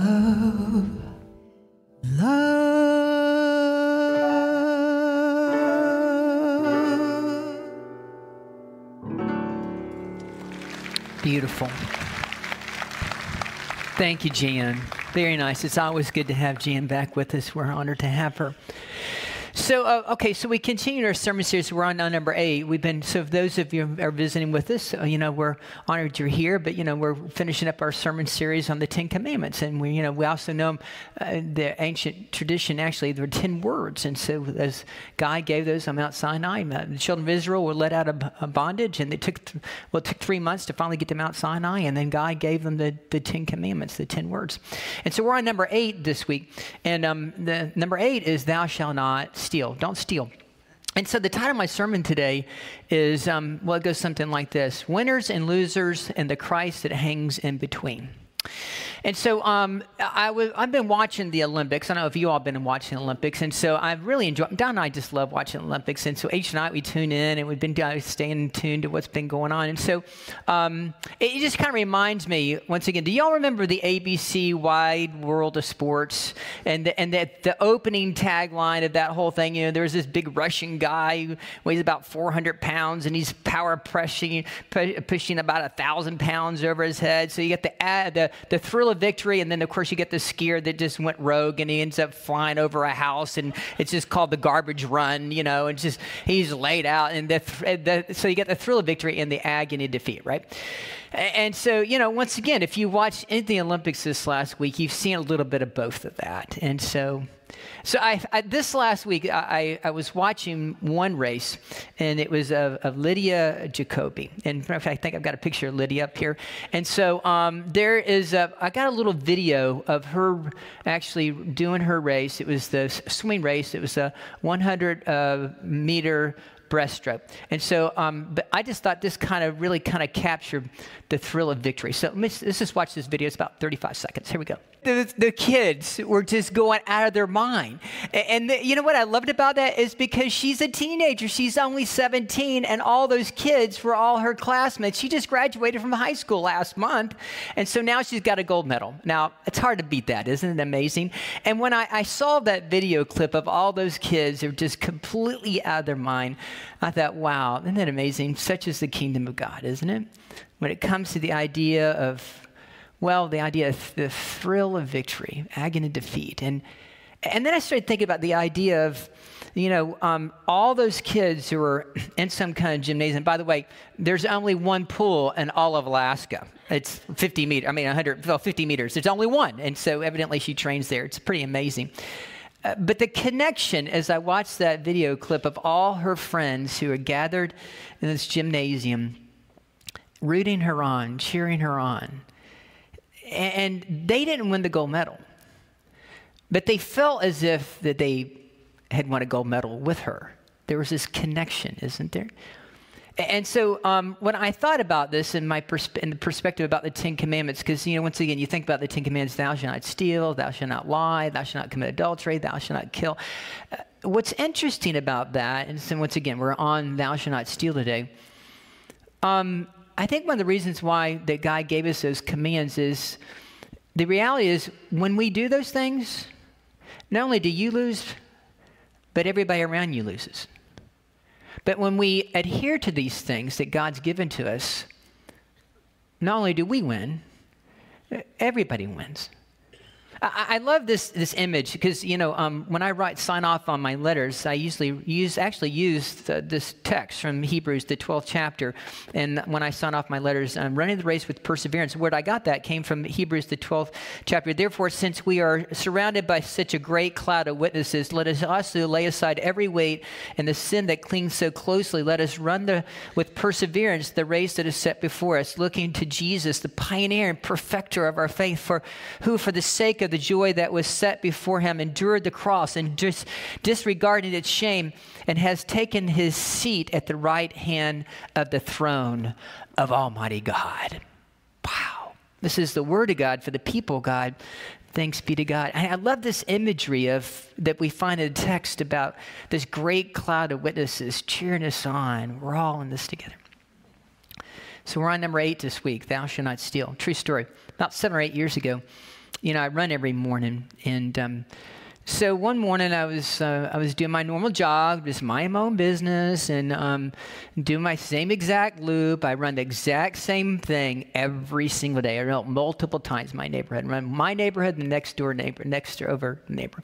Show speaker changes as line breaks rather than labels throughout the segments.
love.
Beautiful. Thank you, Jan. Very nice. It's always good to have Jan back with us. We're honored to have her. So, uh, okay, so we continue our sermon series. We're on number eight. We've been, so if those of you who are visiting with us, uh, you know, we're honored you're here, but, you know, we're finishing up our sermon series on the Ten Commandments. And we, you know, we also know uh, the ancient tradition, actually, there were 10 words. And so as God gave those on Mount Sinai, uh, the children of Israel were let out of uh, bondage, and it took, th- well, it took three months to finally get to Mount Sinai. And then God gave them the, the Ten Commandments, the 10 words. And so we're on number eight this week. And um, the number eight is, Thou shalt not steal. Don't steal. And so the title of my sermon today is, um, well, it goes something like this Winners and Losers and the Christ that hangs in between. And so um, I w- I've been watching the Olympics. I don't know if you all have been watching the Olympics. And so I've really enjoyed Don and I just love watching the Olympics. And so each night we tune in and we've been uh, staying tuned to what's been going on. And so um, it, just kind of reminds me, once again, do y'all remember the ABC Wide World of Sports? And the, and the, the opening tagline of that whole thing, you know, there was this big Russian guy who weighs about 400 pounds and he's power pressing, pushing about a thousand pounds over his head. So you get the, ad, the, the thrill victory, and then of course you get the skier that just went rogue and he ends up flying over a house, and it's just called the garbage run, you know, and just he's laid out, and the, the so you get the thrill of victory and the agony of defeat, right? And so, you know, once again, if you watch the Olympics this last week, you've seen a little bit of both of that. And so, so I, I this last week, I, I was watching one race, and it was of, of Lydia Jacoby. And fact, I think I've got a picture of Lydia up here. And so um, there is, a, I got a little video of her actually doing her race. It was the swimming race. It was a 100 uh, meter breaststroke. And so, um, but I just thought this kind of really kind of captured the thrill of victory. So let's, let's just watch this video. It's about 35 seconds. Here we go. The, the kids were just going out of their mind. And the, you know what I loved about that is because she's a teenager. She's only 17, and all those kids were all her classmates. She just graduated from high school last month. And so now she's got a gold medal. Now, it's hard to beat that, isn't it amazing? And when I, I saw that video clip of all those kids, they're just completely out of their mind. I thought, wow, isn't that amazing? Such is the kingdom of God, isn't it? When it comes to the idea of, well, the idea of the thrill of victory, agony of defeat. And, and then I started thinking about the idea of, you know, um, all those kids who are in some kind of gymnasium. By the way, there's only one pool in all of Alaska. It's 50 meters, I mean, 100, well, 50 meters. There's only one. And so evidently she trains there. It's pretty amazing. Uh, but the connection, as I watched that video clip of all her friends who are gathered in this gymnasium, rooting her on, cheering her on, and they didn't win the gold medal, but they felt as if that they had won a gold medal with her. There was this connection, isn't there? And so um, when I thought about this in my persp- in the perspective about the Ten Commandments, because you know once again you think about the Ten Commandments: Thou shalt not steal, Thou shalt not lie, Thou shalt not commit adultery, Thou shalt not kill. Uh, what's interesting about that, and so once again we're on Thou shalt not steal today. Um, I think one of the reasons why that God gave us those commands is the reality is when we do those things, not only do you lose, but everybody around you loses. But when we adhere to these things that God's given to us, not only do we win, everybody wins. I, I love this, this image because, you know, um, when I write sign off on my letters, I usually use, actually use the, this text from Hebrews, the 12th chapter. And when I sign off my letters, I'm running the race with perseverance. Where I got that came from Hebrews, the 12th chapter. Therefore, since we are surrounded by such a great cloud of witnesses, let us also lay aside every weight and the sin that clings so closely. Let us run the, with perseverance the race that is set before us, looking to Jesus, the pioneer and perfecter of our faith, for who, for the sake of the joy that was set before him, endured the cross and dis- disregarded its shame, and has taken his seat at the right hand of the throne of Almighty God. Wow. This is the word of God for the people God. Thanks be to God. I love this imagery of that we find in the text about this great cloud of witnesses cheering us on. We're all in this together. So we're on number eight this week. Thou shalt not steal. True story. About seven or eight years ago, you know, I run every morning, and um, so one morning I was uh, I was doing my normal jog, just my own business, and um, doing my same exact loop. I run the exact same thing every single day. I run multiple times my neighborhood. Run my neighborhood, the next door neighbor, next door over neighbor,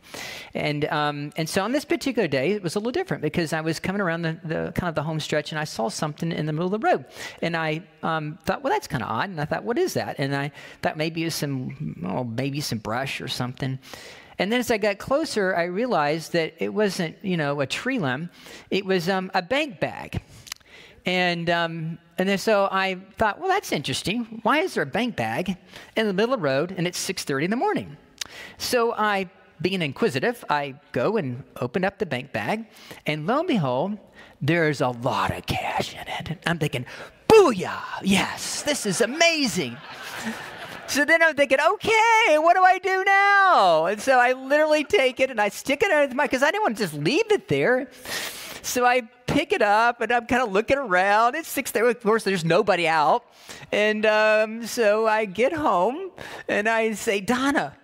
and um, and so on this particular day it was a little different because I was coming around the, the kind of the home stretch and I saw something in the middle of the road, and I um, thought, well, that's kind of odd, and I thought, what is that? And I thought maybe it was some, oh, maybe some brush or something. And then as I got closer, I realized that it wasn't, you know, a tree limb. It was um, a bank bag. And, um, and then so I thought, well, that's interesting. Why is there a bank bag in the middle of the road and it's 6.30 in the morning? So I, being inquisitive, I go and open up the bank bag. And lo and behold, there's a lot of cash in it. I'm thinking, booyah, yes, this is amazing. So then I'm thinking, okay, what do I do now? And so I literally take it and I stick it underneath my, because I didn't want to just leave it there. So I pick it up and I'm kind of looking around. It's six there. Of course, there's nobody out. And um, so I get home and I say, Donna,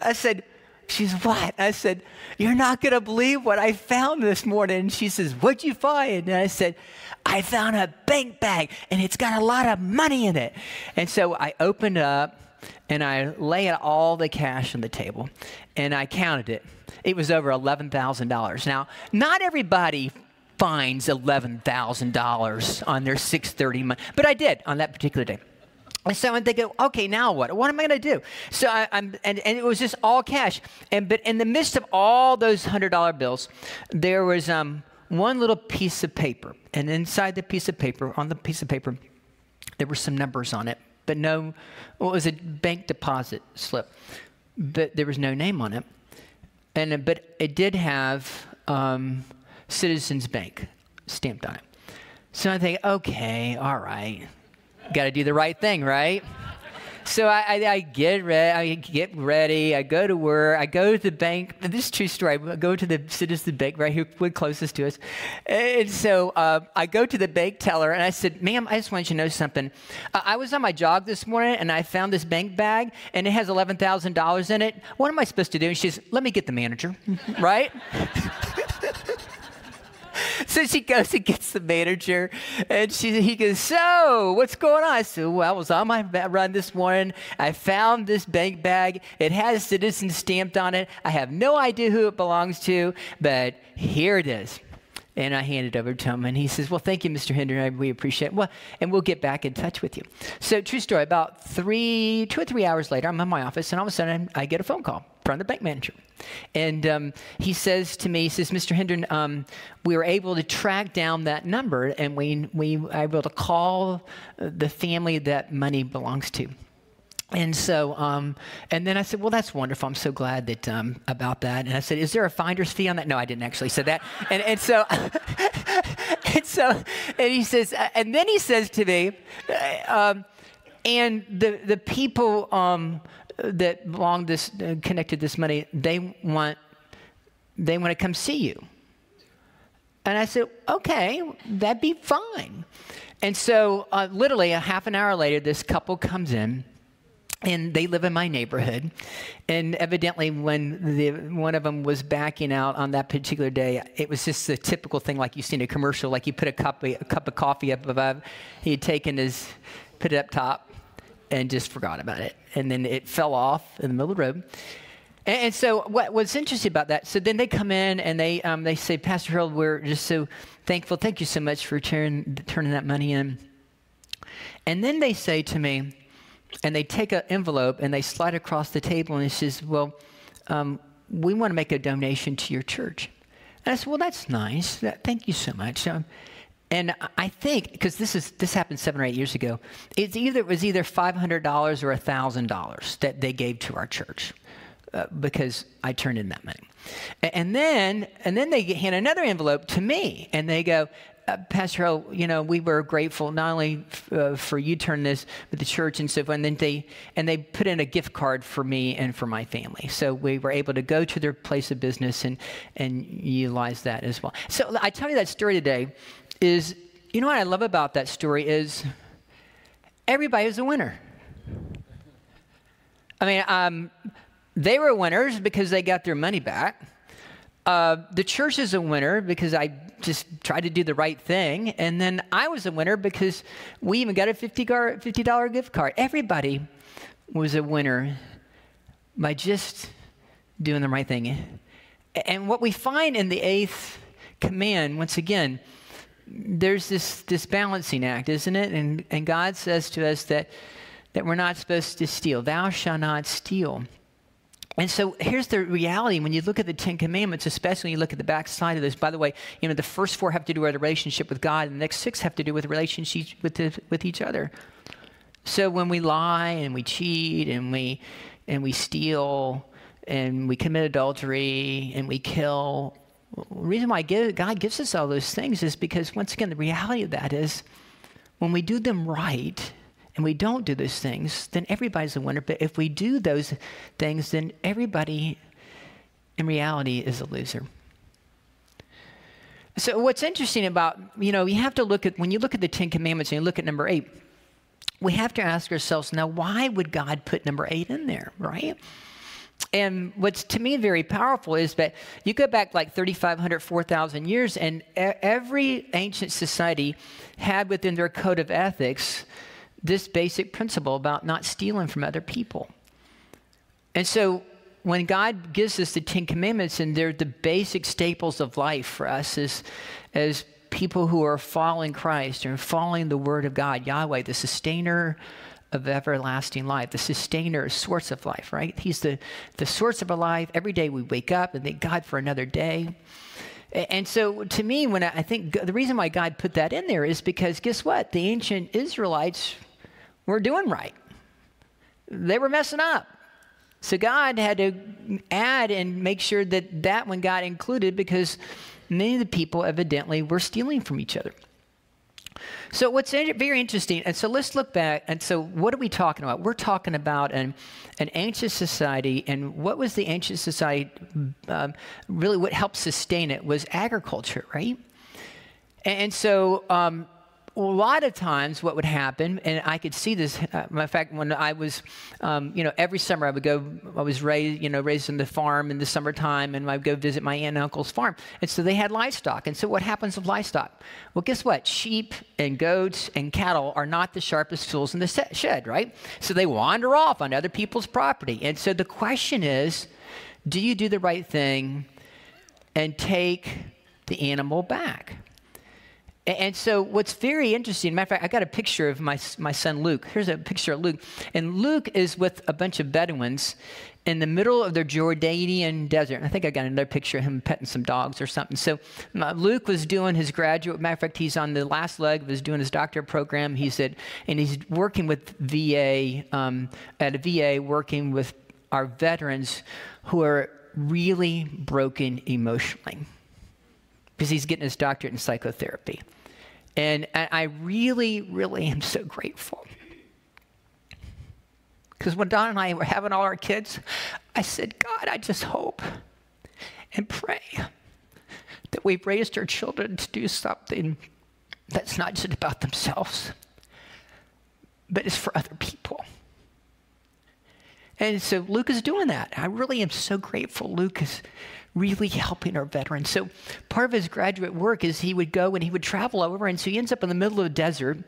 I said, she's what? I said, you're not going to believe what I found this morning. She says, what'd you find? And I said, I found a bank bag and it's got a lot of money in it. And so I opened up and I lay all the cash on the table and I counted it. It was over $11,000. Now, not everybody finds $11,000 on their 630 money, but I did on that particular day. And so I'm thinking, okay, now what? What am I going to do? So I, am and, and it was just all cash. And but in the midst of all those hundred dollar bills, there was um, one little piece of paper, and inside the piece of paper, on the piece of paper, there were some numbers on it but no, well, it was a bank deposit slip, but there was no name on it. And but it did have um, Citizens Bank stamped on it. So I think, okay, all right, got to do the right thing, right? So I, I, I, get ready. I get ready. I go to work. I go to the bank. This is true story. I go to the citizen bank right here, closest to us. And so uh, I go to the bank teller and I said, "Ma'am, I just want you to know something. Uh, I was on my jog this morning and I found this bank bag and it has eleven thousand dollars in it. What am I supposed to do?" And she says, "Let me get the manager." right? So she goes and gets the manager, and she, he goes, So, what's going on? I said, Well, I was on my run this morning. I found this bank bag. It has citizen stamped on it. I have no idea who it belongs to, but here it is. And I handed it over to him, and he says, "Well, thank you, Mr. Hendren. We appreciate it. Well, and we'll get back in touch with you." So, true story. About three, two or three hours later, I'm in my office, and all of a sudden, I get a phone call from the bank manager. And um, he says to me, he says, Mr. Hendren, um, we were able to track down that number and we, we were able to call the family that money belongs to. And so, um, and then I said, well, that's wonderful. I'm so glad that, um, about that. And I said, is there a finder's fee on that? No, I didn't actually say that. And, and so, and so, and he says, uh, and then he says to me, uh, um, and the, the people, um, that belong this uh, connected this money they want they want to come see you. And i said okay that'd be fine. And so uh, literally a half an hour later this couple comes in and they live in my neighborhood. And evidently when the, one of them was backing out on that particular day it was just a typical thing like you see in a commercial like you put a cup, a cup of coffee up above. He had taken his put it up top and just forgot about it. And then it fell off in the middle of the road. And, and so what, what's interesting about that, so then they come in and they, um, they say, Pastor Harold, we're just so thankful. Thank you so much for turn, turning that money in. And then they say to me, and they take an envelope and they slide across the table and it says, well, um, we want to make a donation to your church. And I said, well, that's nice. Thank you so much. Um, and I think because this is this happened seven or eight years ago, it's either it was either five hundred dollars or thousand dollars that they gave to our church. Uh, because I turned in that money. And then, and then they hand another envelope to me, and they go, uh, Pastor you know, we were grateful not only f- uh, for you turning this, but the church and so forth. And then they and they put in a gift card for me and for my family. So we were able to go to their place of business and and utilize that as well. So I tell you that story today is you know what I love about that story is everybody was a winner. I mean, um, they were winners because they got their money back. Uh, the church is a winner because I just tried to do the right thing. And then I was a winner because we even got a $50, $50 gift card. Everybody was a winner by just doing the right thing. And what we find in the eighth command, once again, there's this, this balancing act, isn't it? And, and God says to us that, that we're not supposed to steal. Thou shalt not steal. And so here's the reality when you look at the Ten Commandments, especially when you look at the back side of this. By the way, you know, the first four have to do with a relationship with God, and the next six have to do with relationships with, the, with each other. So when we lie and we cheat and we, and we steal and we commit adultery and we kill, the reason why God gives us all those things is because, once again, the reality of that is when we do them right, and we don't do those things, then everybody's a winner. But if we do those things, then everybody in reality is a loser. So what's interesting about, you know, you have to look at, when you look at the Ten Commandments and you look at number eight, we have to ask ourselves now, why would God put number eight in there, right? And what's to me very powerful is that you go back like 3,500, 4,000 years, and every ancient society had within their code of ethics this basic principle about not stealing from other people. And so when God gives us the Ten Commandments, and they're the basic staples of life for us as, as people who are following Christ and following the Word of God, Yahweh, the sustainer of everlasting life, the sustainer, source of life, right? He's the, the source of our life. Every day we wake up and thank God for another day. And so, to me, when I, I think the reason why God put that in there is because guess what? The ancient Israelites were doing right. They were messing up. So God had to add and make sure that that one got included because many of the people evidently were stealing from each other. So what's very interesting, and so let's look back. And so what are we talking about? We're talking about an, an ancient society, and what was the ancient society? Um, really, what helped sustain it was agriculture, right? And so um, a lot of times what would happen, and I could see this, uh, in fact, when I was, um, you know, every summer I would go, I was raised, you know, raised in the farm in the summertime, and I'd go visit my aunt and uncle's farm. And so they had livestock. And so what happens with livestock? Well, guess what? Sheep and goats and cattle are not the sharpest tools in the shed, right? So they wander off on other people's property. And so the question is, do you do the right thing and take the animal back? And so, what's very interesting, matter of fact, I got a picture of my, my son Luke. Here's a picture of Luke. And Luke is with a bunch of Bedouins in the middle of the Jordanian desert. I think I got another picture of him petting some dogs or something. So, uh, Luke was doing his graduate, matter of fact, he's on the last leg of his doing his doctorate program. He said, and he's working with VA, um, at a VA, working with our veterans who are really broken emotionally because he's getting his doctorate in psychotherapy. And I really, really am so grateful. Because when Don and I were having all our kids, I said, God, I just hope and pray that we've raised our children to do something that's not just about themselves, but is for other people. And so Luke is doing that. I really am so grateful Luke is really helping our veterans. So part of his graduate work is he would go and he would travel over, and so he ends up in the middle of the desert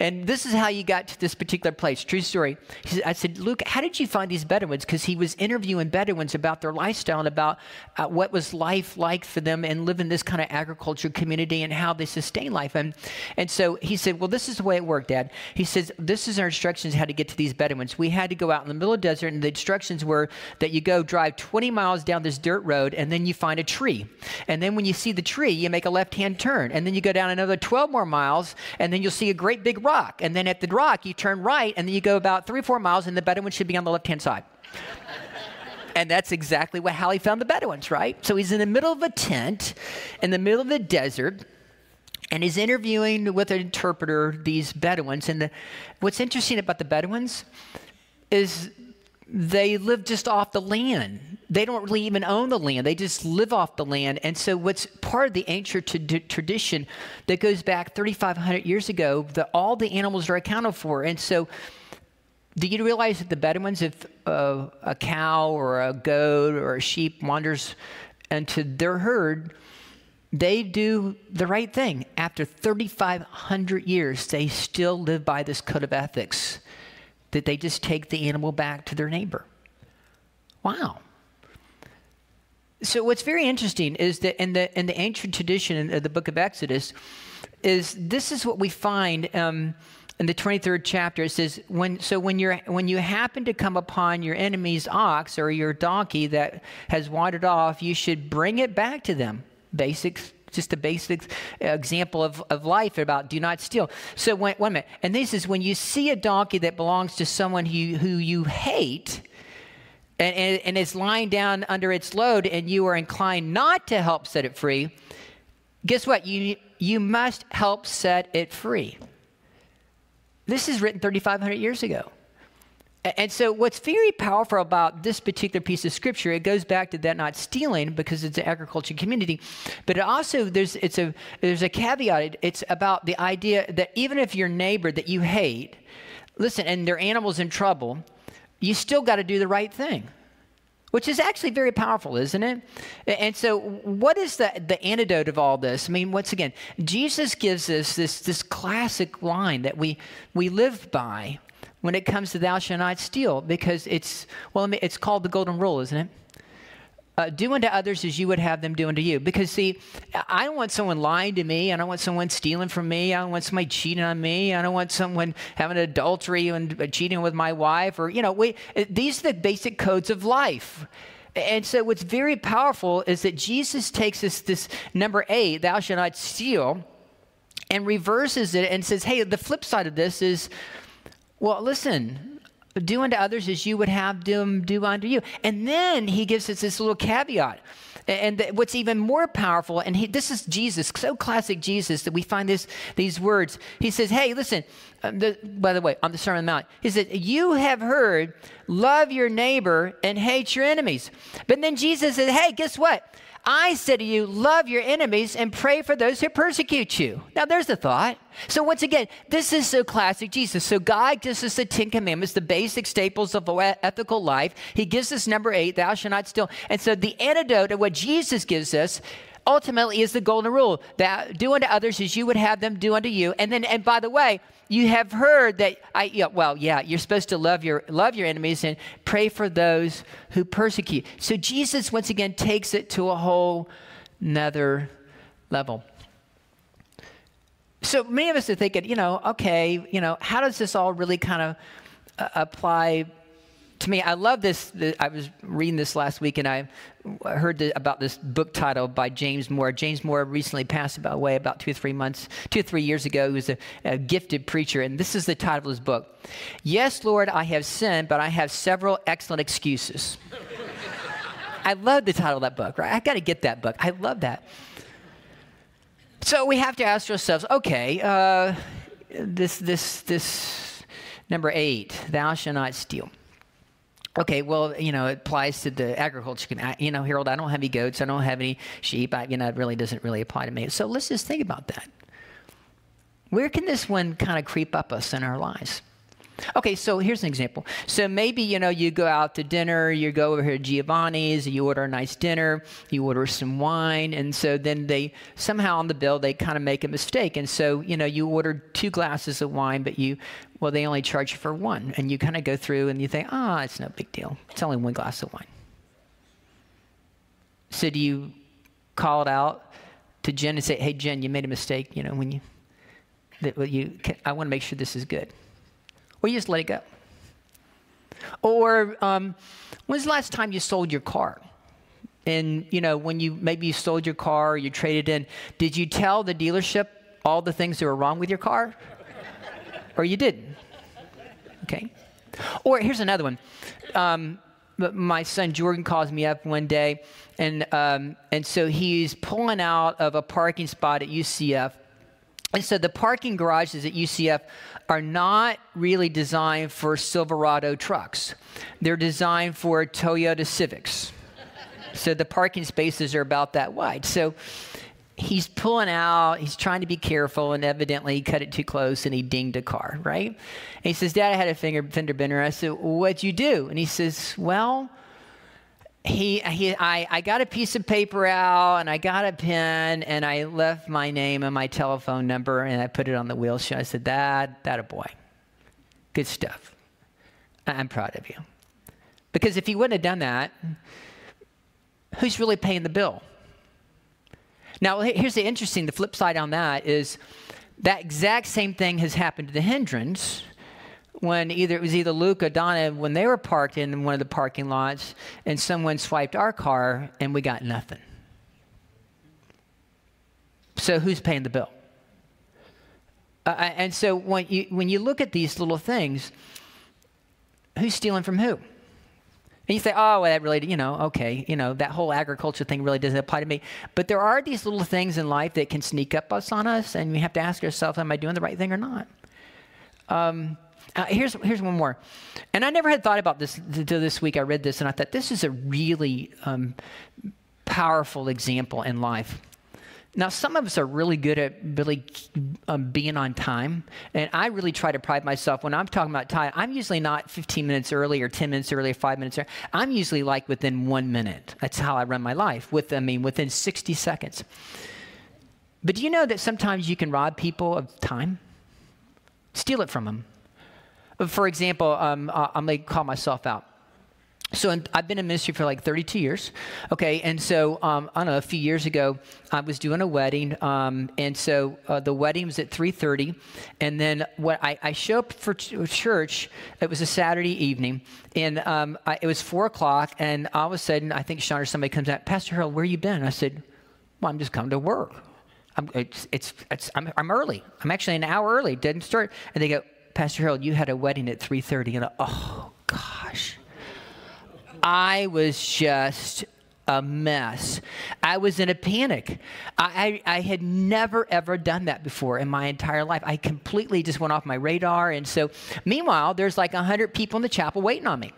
and this is how you got to this particular place. True story. Said, I said, Luke, how did you find these Bedouins? Because he was interviewing Bedouins about their lifestyle and about uh, what was life like for them and live in this kind of agriculture community and how they sustain life. And, and so he said, Well, this is the way it worked, Dad. He says, This is our instructions how to get to these Bedouins. We had to go out in the middle of the desert, and the instructions were that you go drive 20 miles down this dirt road, and then you find a tree. And then when you see the tree, you make a left hand turn. And then you go down another 12 more miles, and then you'll see a great big rock. And then at the rock, you turn right, and then you go about three or four miles, and the Bedouins should be on the left hand side. and that's exactly what, he found the Bedouins, right? So he's in the middle of a tent, in the middle of the desert, and he's interviewing with an interpreter these Bedouins. And the, what's interesting about the Bedouins is they live just off the land. They don't really even own the land. They just live off the land. And so, what's part of the ancient t- tradition that goes back 3,500 years ago, that all the animals are accounted for. And so, Do you realize that the Bedouins, if uh, a cow or a goat or a sheep wanders into their herd, they do the right thing. After 3,500 years, they still live by this code of ethics that they just take the animal back to their neighbor. Wow. So what's very interesting is that in the in the ancient tradition of the book of Exodus, is this is what we find um, in the 23rd chapter. It says when so when you're when you happen to come upon your enemy's ox or your donkey that has wandered off, you should bring it back to them. Basics just a basic uh, example of, of life about do not steal. So, when, a minute. And this is when you see a donkey that belongs to someone who, who you hate, and, and, and it's lying down under its load and you are inclined not to help set it free, guess what? You, you must help set it free. This is written 3,500 years ago. And so, what's very powerful about this particular piece of scripture, it goes back to that not stealing because it's an agriculture community, but it also there's it's a there's a caveat. It's about the idea that even if your neighbor that you hate, listen, and their animal's in trouble, you still got to do the right thing which is actually very powerful, isn't it? And so, what is the, the antidote of all this? I mean, once again, Jesus gives us this, this classic line that we, we live by when it comes to thou shalt not steal, because it's, well, it's called the golden rule, isn't it? Uh, do unto others as you would have them do unto you. Because, see, I don't want someone lying to me. I don't want someone stealing from me. I don't want somebody cheating on me. I don't want someone having adultery and uh, cheating with my wife. Or, you know, we, uh, these are the basic codes of life. And so, what's very powerful is that Jesus takes us this number eight, thou shalt not steal, and reverses it and says, hey, the flip side of this is, well, listen, do unto others as you would have them do unto you. And then he gives us this little caveat. And what's even more powerful, and he, this is Jesus, so classic Jesus that we find this, these words. He says, Hey, listen, uh, the, by the way, on the Sermon on the Mount, he said, You have heard, love your neighbor and hate your enemies. But then Jesus said, Hey, guess what? I said to you, love your enemies and pray for those who persecute you. Now, there's the thought. So, once again, this is so classic Jesus. So, God gives us the Ten Commandments, the basic staples of ethical life. He gives us number eight, thou shalt not steal. And so, the antidote of what Jesus gives us ultimately is the golden rule that do unto others as you would have them do unto you. And then, and by the way, you have heard that I, yeah, well, yeah, you're supposed to love your, love your enemies and pray for those who persecute. So Jesus, once again, takes it to a whole nother level. So many of us are thinking, you know, okay, you know, how does this all really kind of uh, apply to me, I love this. The, I was reading this last week, and I heard the, about this book title by James Moore. James Moore recently passed away about two or three months, two or three years ago. He was a, a gifted preacher, and this is the title of his book. Yes, Lord, I have sinned, but I have several excellent excuses. I love the title of that book. Right? I got to get that book. I love that. So we have to ask ourselves, okay, uh, this this this number eight, thou shalt not steal. Okay, well, you know, it applies to the agriculture. You know, Harold, I don't have any goats. I don't have any sheep. I, you know, it really doesn't really apply to me. So let's just think about that. Where can this one kind of creep up us in our lives? Okay, so here's an example. So maybe, you know, you go out to dinner, you go over here to Giovanni's, you order a nice dinner, you order some wine, and so then they somehow on the bill they kind of make a mistake. And so, you know, you ordered two glasses of wine, but you well, they only charge you for one. And you kind of go through and you think, ah, oh, it's no big deal. It's only one glass of wine. So do you call it out to Jen and say, hey, Jen, you made a mistake, you know, when you, that you I want to make sure this is good. Or you just let it go. Or um, when's the last time you sold your car? And, you know, when you maybe you sold your car or you traded in, did you tell the dealership all the things that were wrong with your car? Or you didn't. Okay? Or here's another one. Um, my son Jordan calls me up one day, and um, and so he's pulling out of a parking spot at UCF. And so the parking garages at UCF are not really designed for Silverado trucks. They're designed for Toyota Civics. so the parking spaces are about that wide. So he's pulling out, he's trying to be careful, and evidently he cut it too close and he dinged a car, right? And he says, Dad, I had a finger, fender bender. I said, What'd you do? And he says, Well, he, he I, I got a piece of paper out and I got a pen and I left my name and my telephone number and I put it on the wheelchair. I said, Dad, that a boy. Good stuff. I'm proud of you. Because if he wouldn't have done that, who's really paying the bill? Now, here's the interesting, the flip side on that is that exact same thing has happened to the Hendrens when either it was either Luke or Donna when they were parked in one of the parking lots and someone swiped our car and we got nothing. So who's paying the bill? Uh, and so when you when you look at these little things, who's stealing from who? And you say, oh, well, that really, you know, okay, you know, that whole agriculture thing really doesn't apply to me. But there are these little things in life that can sneak up us on us, and we have to ask ourselves, am I doing the right thing or not? Um, uh, here's, here's one more. And I never had thought about this until this week. I read this, and I thought this is a really um, powerful example in life. Now, some of us are really good at really um, being on time. And I really try to pride myself when I'm talking about time. I'm usually not 15 minutes early or 10 minutes early or five minutes early. I'm usually like within one minute. That's how I run my life. With, I mean, within 60 seconds. But do you know that sometimes you can rob people of time? Steal it from them. For example, um, I'm going to call myself out. So I've been in ministry for like 32 years. Okay, and so um, I don't know. A few years ago, I was doing a wedding, um, and so uh, the wedding was at 3:30, and then what I, I show up for ch- church. It was a Saturday evening, and um, I, it was four o'clock, and all of a sudden, I think Sean or somebody comes out, Pastor Harold, where you been? I said, Well, I'm just coming to work. I'm, it's, it's, it's, I'm, I'm early. I'm actually an hour early. Didn't start, and they go, Pastor Harold, you had a wedding at 3:30, and I, oh gosh. I was just a mess. I was in a panic. I, I, I, had never, ever done that before in my entire life. I completely just went off my radar. And so, meanwhile, there's like 100 people in the chapel waiting on me.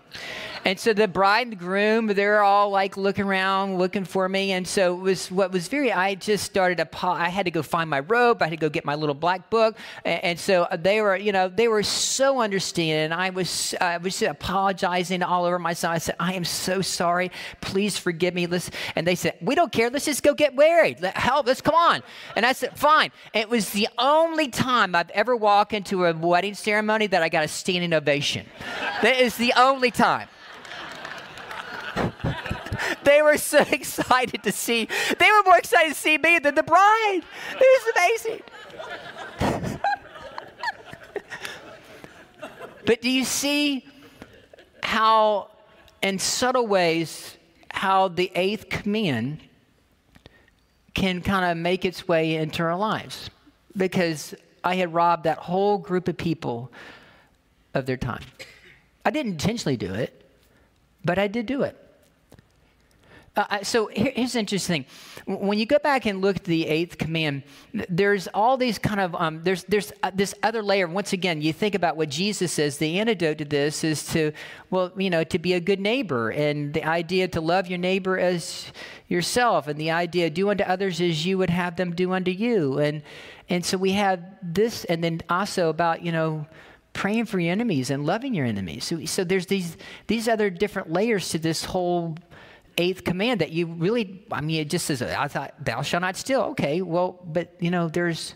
And so the bride and groom, they're all like looking around, looking for me. And so it was what was very, I just started I had to go find my robe. I had to go get my little black book. And, and so they were, you know, they were so understanding. I was, I was apologizing all over myself. I said, I am so sorry. Please forgive me. Let's, and they said, we don't care. Let's just go get married. Let, help. Let's come on. And I said, fine. And it was the only time I've ever walked into a wedding ceremony that I got a standing ovation. that is the only time. They were so excited to see. They were more excited to see me than the bride. It was amazing. but do you see how, in subtle ways, how the eighth command can kind of make its way into our lives? Because I had robbed that whole group of people of their time. I didn't intentionally do it, but I did do it. Uh, so here's interesting thing. When you go back and look at the eighth command, there's all these kind of um, there's there's uh, this other layer. Once again, you think about what Jesus says. The antidote to this is to well, you know, to be a good neighbor, and the idea to love your neighbor as yourself, and the idea do unto others as you would have them do unto you, and and so we have this, and then also about you know praying for your enemies and loving your enemies. So, so there's these these other different layers to this whole eighth command that you really, I mean, it just says, I thought, thou shalt not steal. Okay, well, but you know, there's,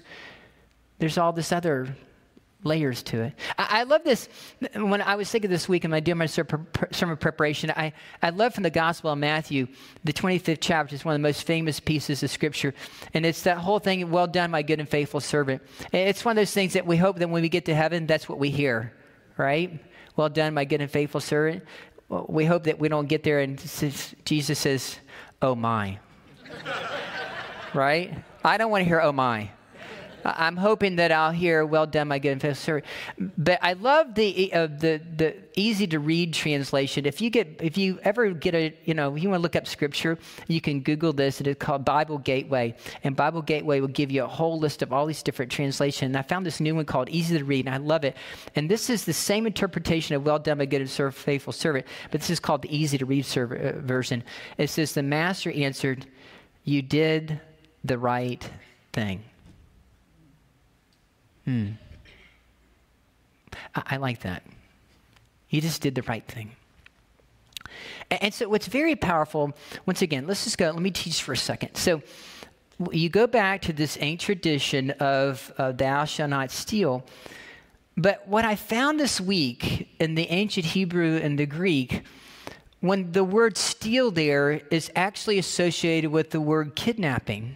there's all this other layers to it. I, I love this. When I was thinking this week and I did my sermon preparation, I, I love from the Gospel of Matthew, the 25th chapter is one of the most famous pieces of Scripture. And it's that whole thing, well done, my good and faithful servant. It's one of those things that we hope that when we get to heaven, that's what we hear, right? Well done, my good and faithful servant we hope that we don't get there and Jesus says, oh my. right? I don't want to hear, oh my. I'm hoping that I'll hear, "Well done, my good and faithful servant." But I love the uh, the the easy to read translation. If you get if you ever get a you know you want to look up scripture, you can Google this. It is called Bible Gateway, and Bible Gateway will give you a whole list of all these different translations. And I found this new one called Easy to Read, and I love it. And this is the same interpretation of "Well done, my good and faithful servant," but this is called the Easy to Read uh, version. It says, "The master answered, You did." the right thing. Hmm. I, I like that. You just did the right thing. And, and so, what's very powerful, once again, let's just go, let me teach for a second. So, you go back to this ancient tradition of uh, thou shalt not steal. But what I found this week in the ancient Hebrew and the Greek, when the word steal there is actually associated with the word kidnapping.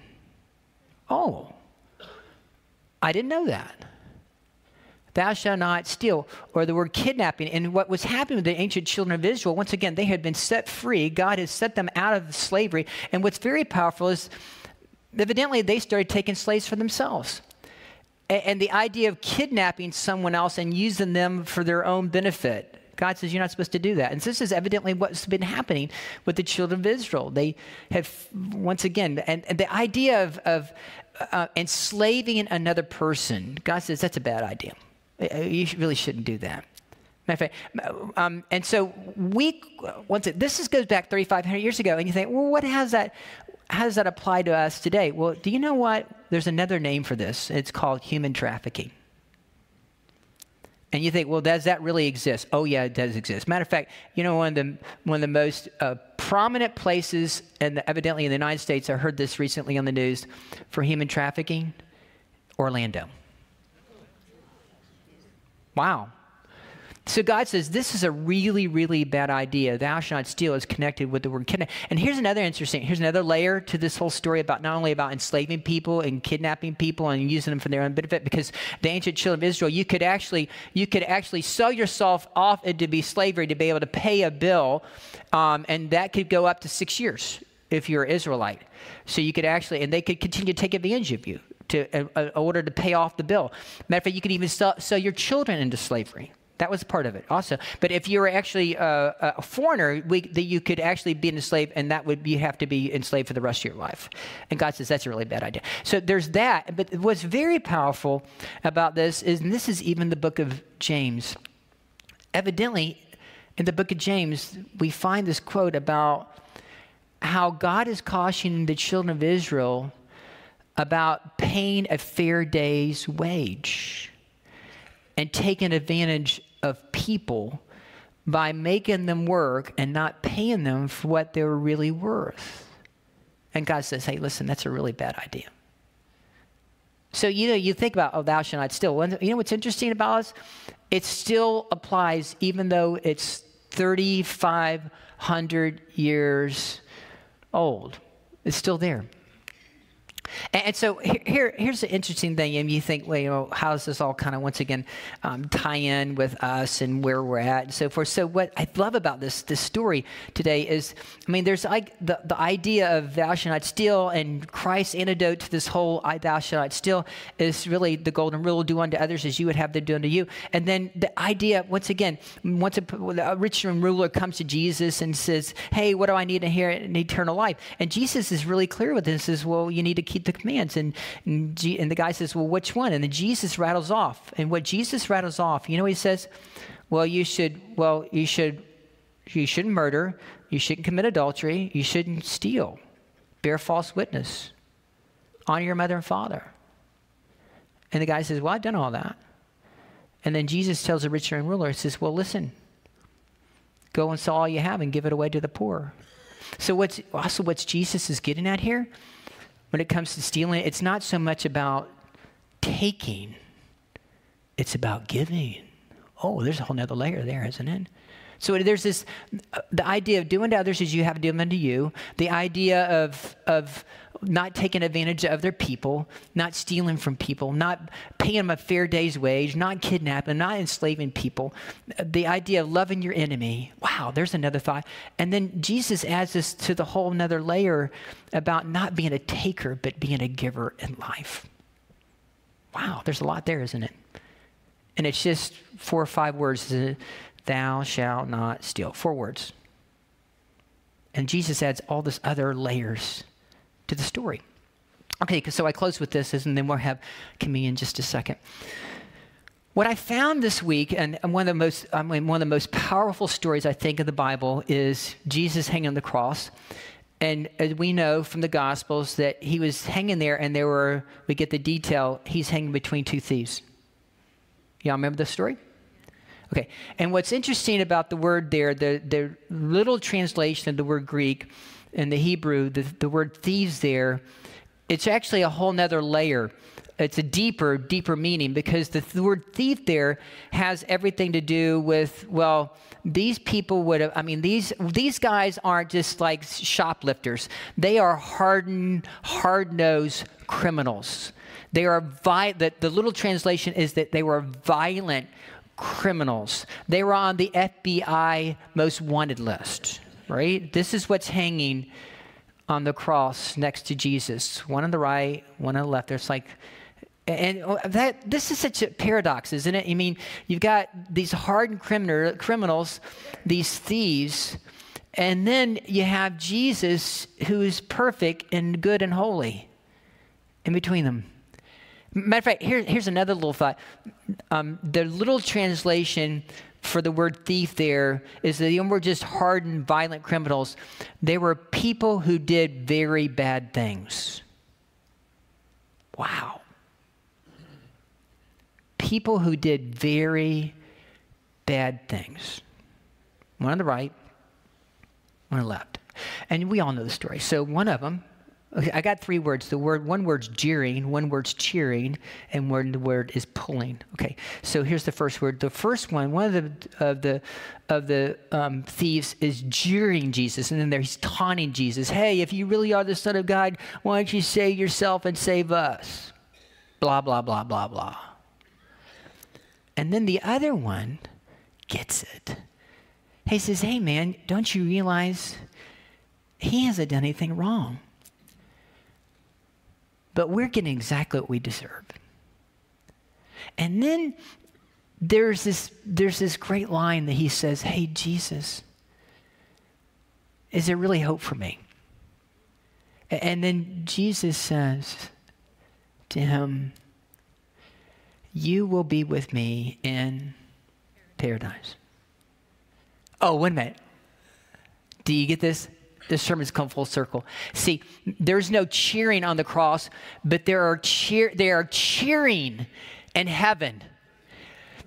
Oh, I didn't know that. Thou shalt not steal, or the word kidnapping. And what was happening with the ancient children of Israel, once again, they had been set free. God has set them out of slavery. And what's very powerful is evidently they started taking slaves for themselves. And the idea of kidnapping someone else and using them for their own benefit. God says you're not supposed to do that. And this is evidently what's been happening with the children of Israel. They have, once again, and, and the idea of, of uh, enslaving another person, God says that's a bad idea. Uh, you really shouldn't do that. Matter of Um, and so we, once it, this is, goes back 3,500 years ago, and you think, well, what has that? how does that apply to us today? Well, do you know what? There's another name for this. It's called human trafficking. And you think, well, does that really exist? Oh, yeah, it does exist. Matter of fact, you know, one of the, one of the most uh, prominent places, and evidently in the United States, I heard this recently on the news, for human trafficking Orlando. Wow. So God says this is a really, really bad idea. Thou shalt not steal is connected with the word kidnap. And here's another interesting, here's another layer to this whole story about not only about enslaving people and kidnapping people and using them for their own benefit, because the ancient children of Israel, you could actually, you could actually sell yourself off into be slavery to be able to pay a bill, um, and that could go up to six years if you're an Israelite. So you could actually, and they could continue to take advantage of you to, in order to pay off the bill. Matter of fact, you could even sell, sell your children into slavery. That was part of it also. But if you were actually a, a foreigner, we, that you could actually be enslaved, and that would you have to be enslaved for the rest of your life. And God says that's a really bad idea. So there's that. But what's very powerful about this is, and this is even the book of James. Evidently, in the book of James, we find this quote about how God is cautioning the children of Israel about paying a fair day's wage and taking advantage of people by making them work and not paying them for what they're really worth. And God says, hey, listen, that's a really bad idea. So, you know, you think about, oh, thou shalt not steal. You know what's interesting about us? It still applies even though it's 3,500 years old. It's still there. And, so here, here's the interesting thing, and you think, well, you know, how does this all kind of once again um, tie in with us and where we're at and so forth? So what I love about this this story today is, I mean, there's like the, the idea of thou shalt not steal, and Christ's antidote to this whole thou shalt not steal is really the golden rule: do unto others as you would have them do unto you. And then the idea, once again, once a, a rich ruler comes to Jesus and says, "Hey, what do I need to hear in eternal life?" And Jesus is really clear with this: "Is well, you need to keep." Keep the commands. And, and, G, and the guy says, Well, which one? And then Jesus rattles off. And what Jesus rattles off, you know, he says, Well, you should, well, you should, you shouldn't murder, you shouldn't commit adultery, you shouldn't steal, bear false witness, honor your mother and father. And the guy says, Well, I've done all that. And then Jesus tells the rich young ruler, He says, Well, listen, go and sell all you have and give it away to the poor. So what's also what's Jesus is getting at here when it comes to stealing, it's not so much about taking, it's about giving. Oh, there's a whole nother layer there, isn't it? So there's this uh, the idea of doing to others as you have done do them to you, the idea of, of not taking advantage of their people, not stealing from people, not paying them a fair day's wage, not kidnapping, not enslaving people. The idea of loving your enemy. Wow, there's another thought. And then Jesus adds this to the whole another layer about not being a taker, but being a giver in life. Wow, there's a lot there, isn't it? And it's just four or five words. Thou shalt not steal. Four words. And Jesus adds all this other layers to the story. Okay, so I close with this, and then we'll have communion in just a second. What I found this week, and one of the most, I mean, one of the most powerful stories I think of the Bible is Jesus hanging on the cross. And as we know from the Gospels that he was hanging there, and there were, we get the detail, he's hanging between two thieves. Y'all remember the story? Okay. And what's interesting about the word there, the, the little translation of the word Greek in the Hebrew, the, the word thieves there, it's actually a whole nother layer. It's a deeper, deeper meaning because the, the word thief there has everything to do with, well, these people would have, I mean, these, these guys aren't just like shoplifters. They are hardened, hard nosed criminals. They are vi- the, the little translation is that they were violent criminals. They were on the FBI most wanted list, right? This is what's hanging on the cross next to Jesus. One on the right, one on the left. There's like, and that this is such a paradox, isn't it? I mean, you've got these hardened criminal, criminals, these thieves, and then you have Jesus who's perfect and good and holy in between them. Matter of fact, here, here's another little thought. Um, the little translation for the word thief there is that they weren't just hardened, violent criminals. They were people who did very bad things. Wow. People who did very bad things. One on the right, one on the left. And we all know the story. So one of them Okay, I got three words. The word, one word's jeering, one word's cheering, and one word is pulling. Okay, so here's the first word. The first one, one of the of the of the um, thieves is jeering Jesus, and then there he's taunting Jesus. Hey, if you really are the Son of God, why don't you save yourself and save us? Blah blah blah blah blah. And then the other one gets it. He says, "Hey man, don't you realize he hasn't done anything wrong?" But we're getting exactly what we deserve. And then there's this, there's this great line that he says, Hey, Jesus, is there really hope for me? And then Jesus says to him, You will be with me in paradise. Oh, wait a minute. Do you get this? This sermon's come full circle. See, there's no cheering on the cross, but there are cheer they are cheering in heaven.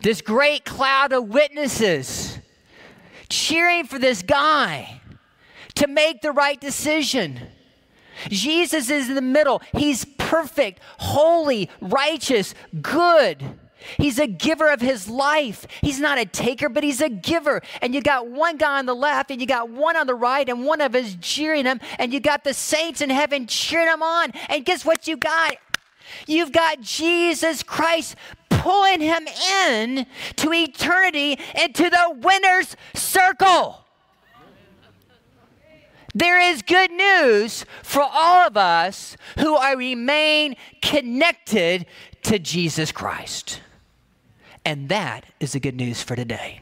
This great cloud of witnesses cheering for this guy to make the right decision. Jesus is in the middle. He's perfect, holy, righteous, good. He's a giver of his life. He's not a taker, but he's a giver. And you got one guy on the left, and you got one on the right, and one of us cheering him, and you got the saints in heaven cheering him on. And guess what you got? You've got Jesus Christ pulling him in to eternity into the winner's circle. There is good news for all of us who are remain connected to Jesus Christ. And that is the good news for today.